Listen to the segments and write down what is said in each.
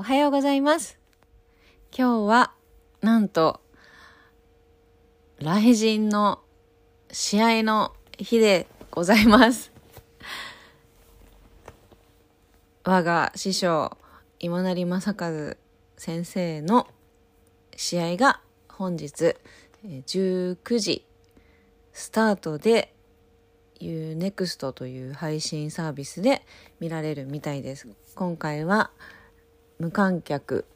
おはようございます。今日は、なんと、雷神の試合の日でございます。我が師匠、今成正和先生の試合が本日え19時スタートで UNEXT という配信サービスで見られるみたいです。今回は無観客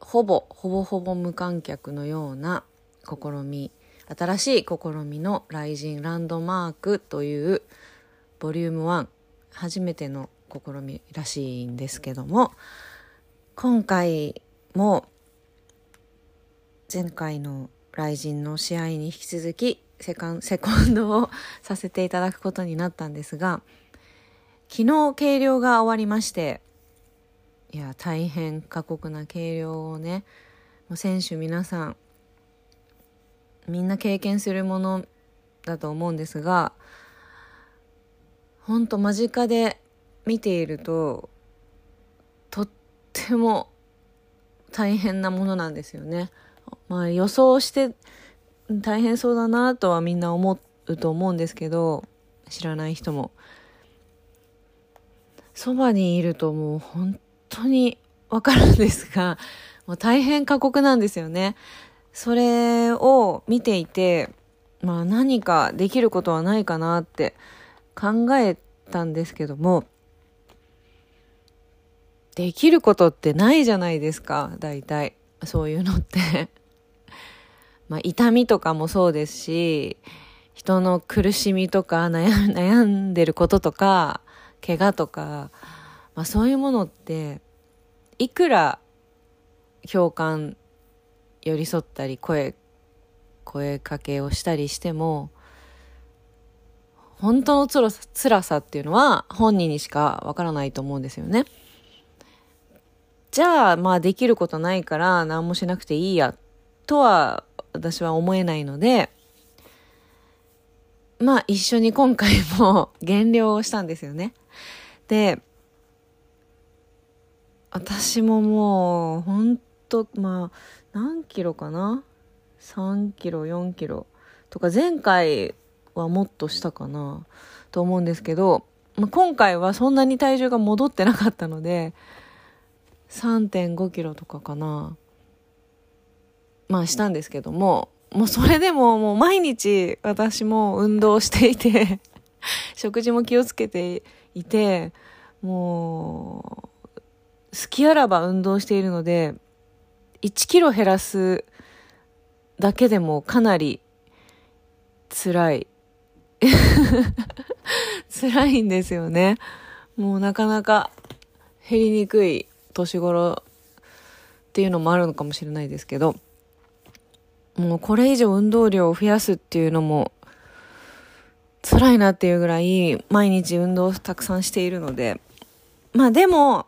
ほぼほぼほぼ無観客のような試み新しい試みの「雷神ランドマーク」というボリューム1初めての試みらしいんですけども今回も前回の雷神の試合に引き続きセカンセコンドをさせていただくことになったんですが昨日計量が終わりましていや大変過酷な計量をねもう選手皆さんみんな経験するものだと思うんですがほんと間近で見ているととっても大変なものなんですよね。まあ予想して大変そうだなとはみんな思うと思うんですけど知らない人もそばにいるともう本当にわかるんですがもう大変過酷なんですよね。それを見ていてまあ何かできることはないかなって考えたんですけどもできることってないじゃないですか大体。そういうのって。まあ、痛みとかもそうですし、人の苦しみとか悩んでることとか、怪我とか、まあ、そういうものって、いくら共感、寄り添ったり、声、声かけをしたりしても、本当の辛さ辛さっていうのは本人にしかわからないと思うんですよね。じゃあ、まあできることないから何もしなくていいや、とは私は思えないので、まあ一緒に今回も 減量をしたんですよね。で、私ももう、ほんと、まあ、何キロかな ?3 キロ、4キロとか、前回はもっとしたかな？と思うんですけど、まあ、今回はそんなに体重が戻ってなかったので、3.5キロとかかな。まあしたんですけども、もうそれでももう毎日私も運動していて、食事も気をつけていて、もう、好きあらば運動しているので、1キロ減らすだけでもかなり辛い。辛いんですよね。もうなかなか減りにくい年頃っていうのもあるのかもしれないですけど、もうこれ以上運動量を増やすっていうのも辛いなっていうぐらい毎日運動をたくさんしているので、まあでも、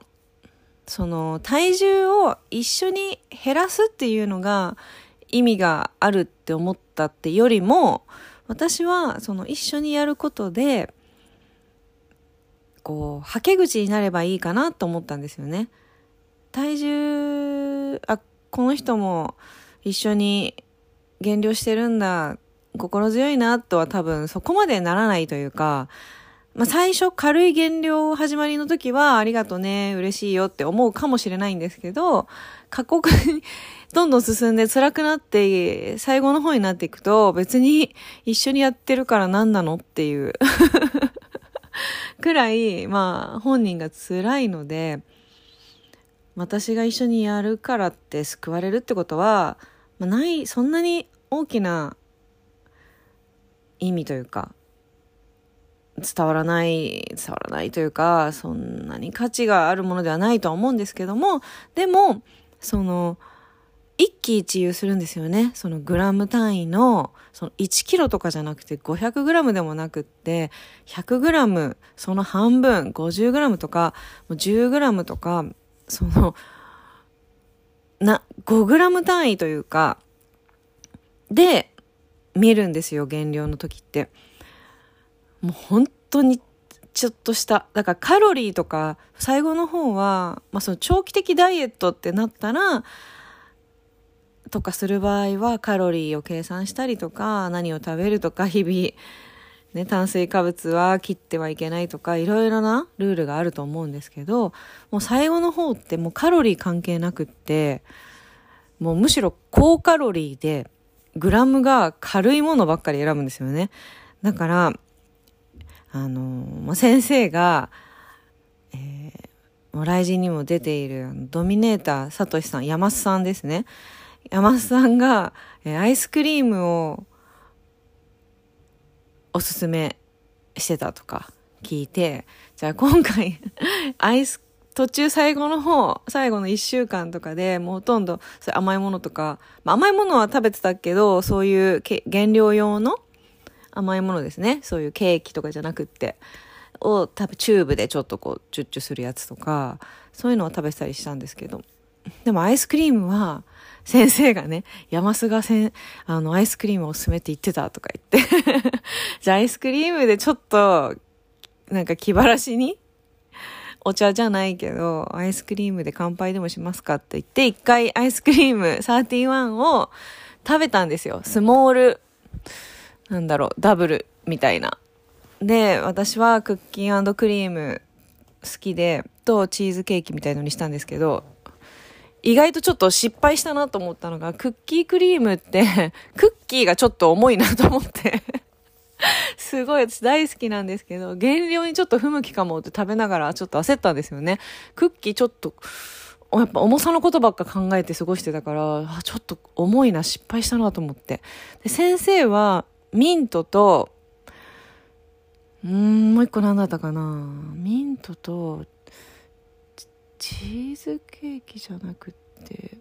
その体重を一緒に減らすっていうのが意味があるって思ったってよりも、私はその一緒にやることで、こう、はけ口になればいいかなと思ったんですよね。体重、あ、この人も一緒に減量してるんだ、心強いなとは多分そこまでならないというか、まあ最初軽い減量始まりの時はありがとね、嬉しいよって思うかもしれないんですけど、過酷にどんどん進んで辛くなって、最後の方になっていくと別に一緒にやってるから何なのっていうくらい、まあ本人が辛いので、私が一緒にやるからって救われるってことは、まあ、ない、そんなに大きな意味というか、伝わらない、伝わらないというか、そんなに価値があるものではないとは思うんですけども、でも、その、一喜一憂するんですよね。そのグラム単位の、その1キロとかじゃなくて500グラムでもなくって、100グラム、その半分、50グラムとか、10グラムとか、その、な、5グラム単位というか、で、見るんですよ、減量の時って。もう本当にちょっとした、だからカロリーとか、最後の方は、まあその長期的ダイエットってなったら、とかする場合はカロリーを計算したりとか、何を食べるとか、日々、ね、炭水化物は切ってはいけないとか、いろいろなルールがあると思うんですけど、もう最後の方ってもうカロリー関係なくって、もうむしろ高カロリーで、グラムが軽いものばっかり選ぶんですよね。だから、あの、まあ、先生が、えー、もう来人にも出ているドミネーター、サトシさん、山須さんですね。山須さんが、えー、アイスクリームをおすすめしてたとか聞いて、じゃあ今回 アイス、途中最後の方、最後の一週間とかでもうほとんど甘いものとか、まあ、甘いものは食べてたけど、そういう原料用の甘いものですね。そういうケーキとかじゃなくって。を多分チューブでちょっとこうチュッチュするやつとかそういうのを食べてたりしたんですけどでもアイスクリームは先生がね、山須がせん、あの、アイスクリームを勧めて言ってたとか言って じゃあアイスクリームでちょっと、なんか気晴らしに、お茶じゃないけど、アイスクリームで乾杯でもしますかって言って、一回アイスクリーム31を食べたんですよ。スモール、なんだろう、ダブルみたいな。で、私はクッキークリーム好きで、とチーズケーキみたいのにしたんですけど、意外とちょっと失敗したなと思ったのが、クッキークリームって、クッキーがちょっと重いなと思って すごい私大好きなんですけど、減量にちょっと不向きかもって食べながらちょっと焦ったんですよね。クッキーちょっと、やっぱ重さのことばっか考えて過ごしてたから、ちょっと重いな、失敗したなと思って。で先生は、ミントと、うん、もう一個何だったかな。ミントと、チーズケーキじゃなくって。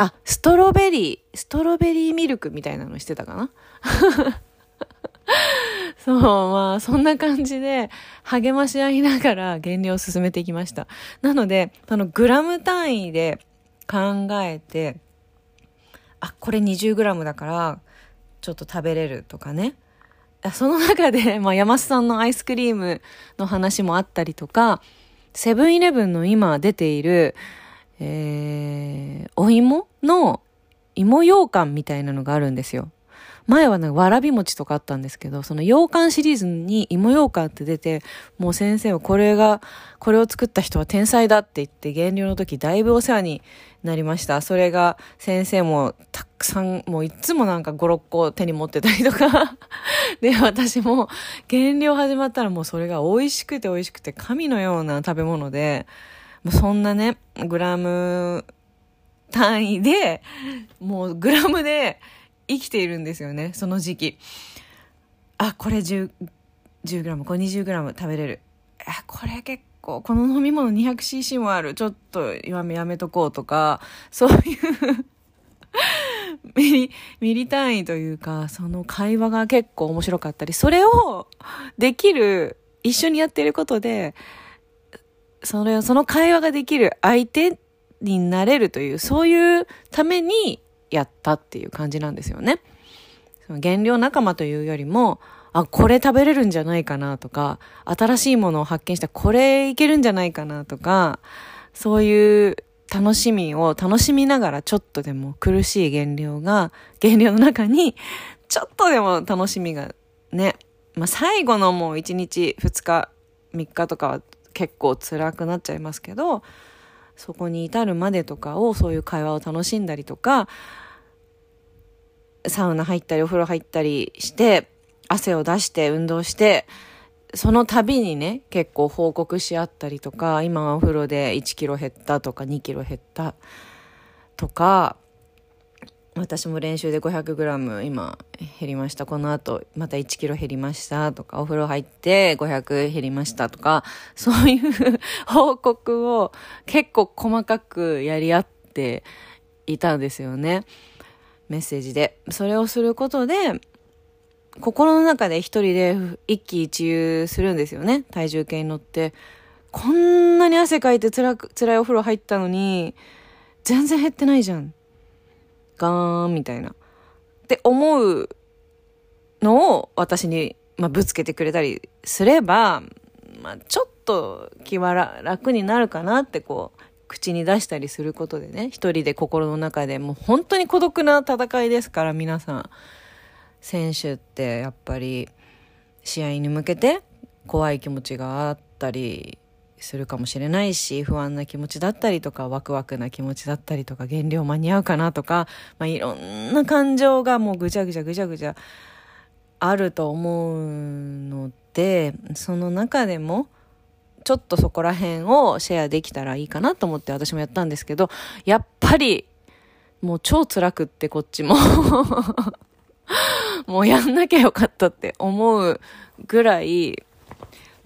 あストロベリーストロベリーミルクみたいなのしてたかな。そうまあそんな感じで励まし合いながら減量を進めていきました。なのであのグラム単位で考えてあこれ 20g だからちょっと食べれるとかねその中で、まあ、山下さんのアイスクリームの話もあったりとか、セブンイレブンの今出ている、えー、お芋の芋羊羹みたいなのがあるんですよ。前はね、わらび餅とかあったんですけど、その羊羹シリーズに芋羊羹って出て、もう先生はこれが、これを作った人は天才だって言って、減量の時だいぶお世話になりました。それが先生もたくさん、もういつもなんか5、6個手に持ってたりとか で、私も減量始まったらもうそれが美味しくて美味しくて神のような食べ物で、もうそんなね、グラム単位で、もうグラムで、生きているんですよねその時期。あこれ 10g これ 20g 食べれる。あこれ結構この飲み物 200cc もある。ちょっとやめやめとこうとかそういうミリ、ミリ単位というか、その会話が結構面白かったり、それをできる、一緒にやってることで、それを、その会話ができる相手になれるという、そういうためにやったっていう感じなんですよね。その減量仲間というよりも、あ、これ食べれるんじゃないかなとか、新しいものを発見したこれいけるんじゃないかなとか、そういう楽しみを楽しみながらちょっとでも苦しい減量が、減量の中にちょっとでも楽しみがね、まあ最後のもう1日2日3日とかは結構辛くなっちゃいますけど、そこに至るまでとかをそういう会話を楽しんだりとかサウナ入ったりお風呂入ったりして汗を出して運動してその度にね結構報告し合ったりとか今はお風呂で1キロ減ったとか2キロ減ったとか私も練習で 500g 今減りました。この後また1キロ減りました。とかお風呂入って500減りましたとかそういう報告を結構細かくやり合っていたんですよね。メッセージで。それをすることで心の中で一人で一喜一憂するんですよね。体重計に乗って。こんなに汗かいて辛く辛いお風呂入ったのに全然減ってないじゃん。ガーンみたいな。って思うのを私にまあ、ぶつけてくれたりすれば、まあ、ちょっと気は楽になるかなってこう、口に出したりすることでね、一人で心の中でもう本当に孤独な戦いですから皆さん。選手ってやっぱり試合に向けて怖い気持ちがあったりするかもしれないし不安な気持ちだったりとかワクワクな気持ちだったりとか減量間に合うかなとか、まあ、いろんな感情がもうぐちゃぐちゃぐちゃぐちゃあると思うのでその中でもちょっとそこら辺をシェアできたらいいかなと思って私もやったんですけどやっぱりもう超辛くってこっちも もうやんなきゃよかったって思うぐらい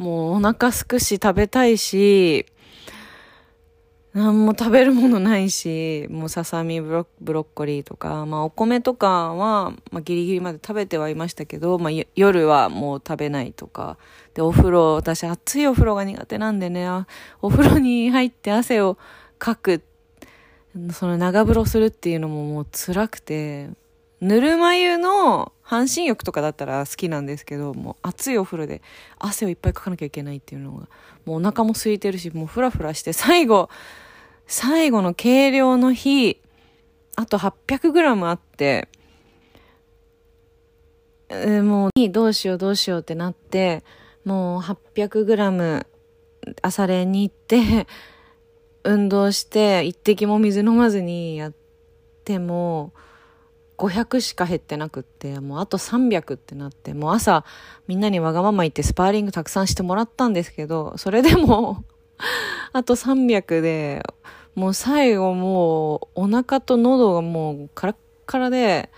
もうお腹すくし食べたいし、何も食べるものないし、もうささみブロッコリーとか、まあお米とかは、まあギリギリまで食べてはいましたけど、まあ夜はもう食べないとか。で、お風呂、私暑いお風呂が苦手なんでね、お風呂に入って汗をかく、その長風呂するっていうのももう辛くて、ぬるま湯の半身浴とかだったら好きなんですけど、もう熱いお風呂で汗をいっぱいかかなきゃいけないっていうのが、もうお腹も空いてるし、もうフラフラして、最後、最後の計量の日、あと 800g あって、え、もう、どうしようどうしようってなって、もう 800g 朝練に行って、運動して、一滴も水飲まずにやっても、500しか減ってなくって、もうあと300ってなって、もう朝みんなにわがまま言ってスパーリングたくさんしてもらったんですけど、それでも あと300で、もう最後もうお腹と喉がもうカラッカラで、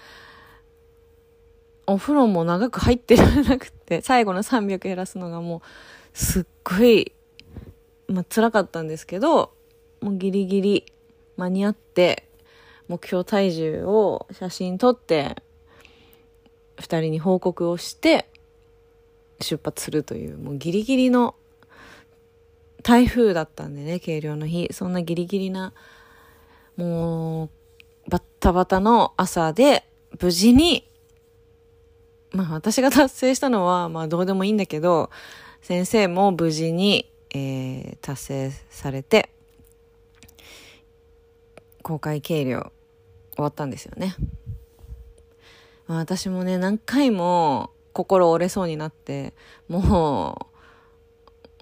お風呂も長く入ってられなくて、最後の300減らすのがもうすっごい、まあ辛かったんですけど、もうギリギリ間に合って、目標体重を写真撮って、二人に報告をして、出発するという、もうギリギリの台風だったんでね、計量の日。そんなギリギリな、もう、バッタバタの朝で、無事に、まあ私が達成したのは、まあどうでもいいんだけど、先生も無事に、えー、達成されて、公開計量終わったんですよね。まあ、私もね、何回も心折れそうになって、も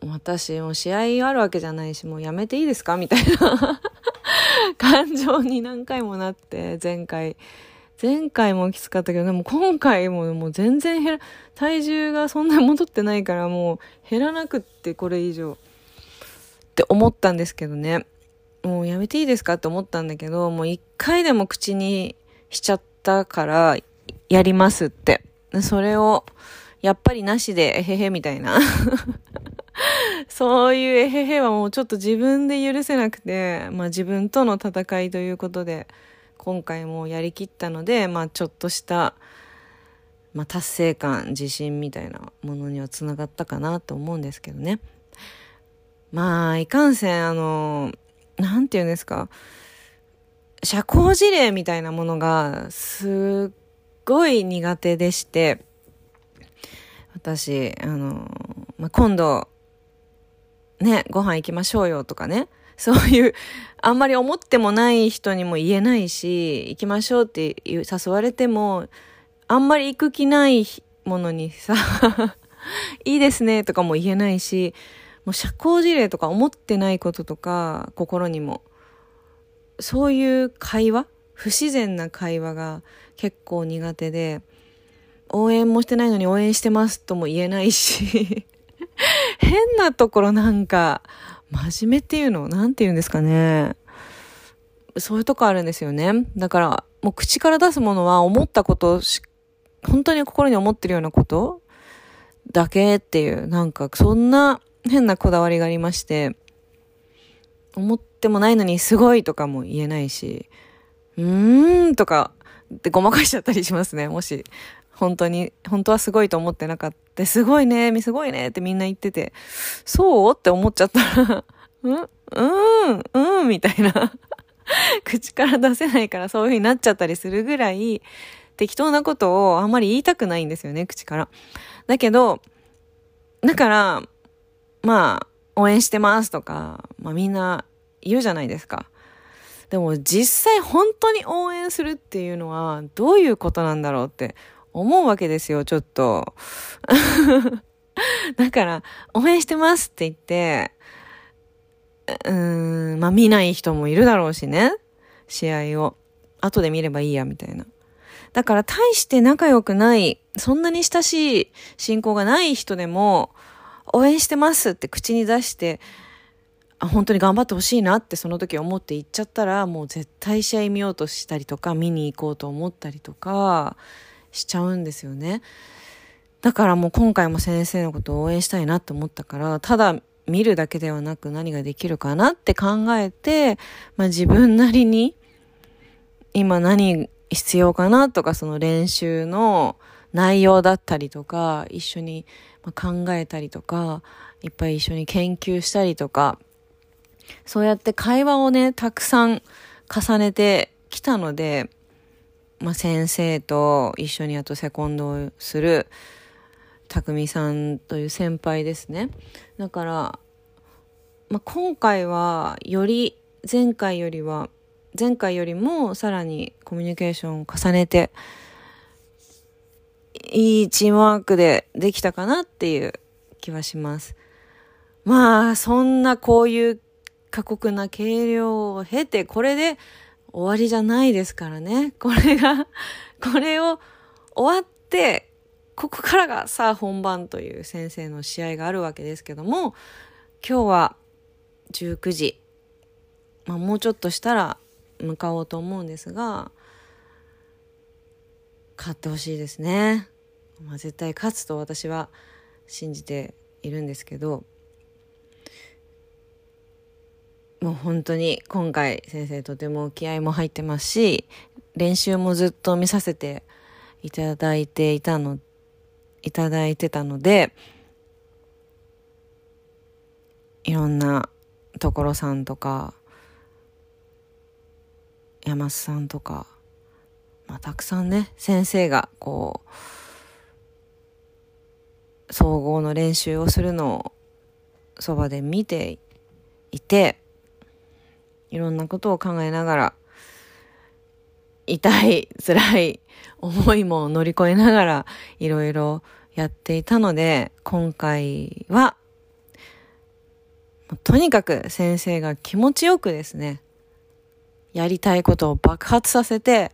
う、私も試合あるわけじゃないし、もうやめていいですか？みたいな 感情に何回もなって、前回。前回もきつかったけど、でも今回ももう全然減ら、体重がそんな戻ってないからもう減らなくってこれ以上って思ったんですけどね。もうやめていいですかって思ったんだけど、もう一回でも口にしちゃったから、やりますって。それを、やっぱりなしで、えへへみたいな。そういうえへへはもうちょっと自分で許せなくて、まあ自分との戦いということで、今回もやりきったので、まあちょっとした、まあ達成感、自信みたいなものにはつながったかなと思うんですけどね。まあ、いかんせん、あの、なんて言うんですか、社交辞令みたいなものがすっごい苦手でして、私、あの、まあ、今度、ね、ご飯行きましょうよとかね、そういう、あんまり思ってもない人にも言えないし、行きましょうって誘われても、あんまり行く気ないものにさ、いいですねとかも言えないし、もう社交辞令とか思ってないこととか、心にも。そういう会話？不自然な会話が結構苦手で、応援もしてないのに応援してますとも言えないし、変なところなんか、真面目っていうのなんて言うんですかね。そういうとこあるんですよね。だから、もう口から出すものは思ったこと本当に心に思ってるようなことだけっていう、なんかそんな変なこだわりがありまして、思ってもないのにすごいとかも言えないし、うーんとかってごまかしちゃったりしますね。もし、本当に、本当はすごいと思ってなかった。すごいね、すごいねってみんな言ってて、そう？って思っちゃったら、うん、うーん、うん、みたいな。口から出せないからそういう風になっちゃったりするぐらい、適当なことをあんまり言いたくないんですよね、口から。だけど、だから、まあ、応援してますとか、まあみんな言うじゃないですか。でも実際本当に応援するっていうのはどういうことなんだろうって思うわけですよ、ちょっと。だから、応援してますって言って、うーん、まあ見ない人もいるだろうしね。試合を。後で見ればいいや、みたいな。だから、大して仲良くない、そんなに親しい信仰がない人でも、応援してますって口に出して、本当に頑張ってほしいなってその時思って行っちゃったら、もう絶対試合見ようとしたりとか、見に行こうと思ったりとか、しちゃうんですよね。だからもう今回も先生のことを応援したいなって思ったから、ただ見るだけではなく何ができるかなって考えて、まあ自分なりに今何必要かなとかその練習の内容だったりとか一緒に考えたりとかいっぱい一緒に研究したりとかそうやって会話をねたくさん重ねてきたので、まあ、先生と一緒にあとセコンドをする匠さんという先輩ですね。だから、まあ、今回はより前回よりは前回よりもさらにコミュニケーションを重ねていいチームワークでできたかなっていう気はします。まあそんなこういう過酷な計量を経てこれで終わりじゃないですからね。これが これを終わってここからがさあ本番という先生の試合があるわけですけども、今日は19時、まあ、もうちょっとしたら向かおうと思うんですが、勝ってほしいですね。まあ、絶対勝つと私は信じているんですけど、もう本当に今回先生とても気合も入ってますし、練習もずっと見させていただいていたのいただいてたので、いろんな所さんとか、山須さんとか、まあ、たくさんね、先生がこう、総合の練習をするのをそばで見ていて、いろんなことを考えながら、痛い、辛い思いも乗り越えながらいろいろやっていたので、今回は、とにかく先生が気持ちよくですね、やりたいことを爆発させて、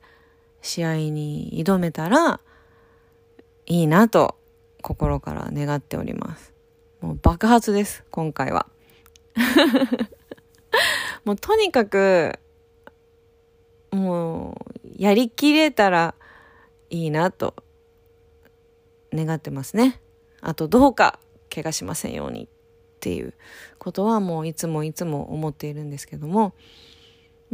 試合に挑めたら、いいなと心から願っております。もう爆発です、今回は。もうとにかく、もう、やりきれたらいいなと願ってますね。あとどうか怪我しませんようにっていうことはもういつもいつも思っているんですけども、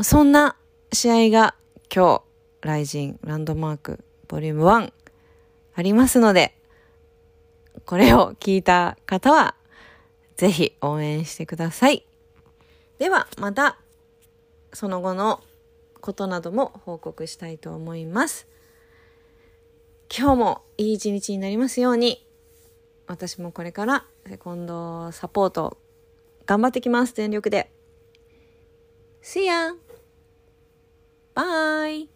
そんな試合が今日、ライジンランドマークボリューム1ありますので、これを聞いた方は、ぜひ応援してください。では、また、その後のことなども報告したいと思います。今日もいい一日になりますように、私もこれからセコンドサポート頑張ってきます。全力で。See ya! Bye!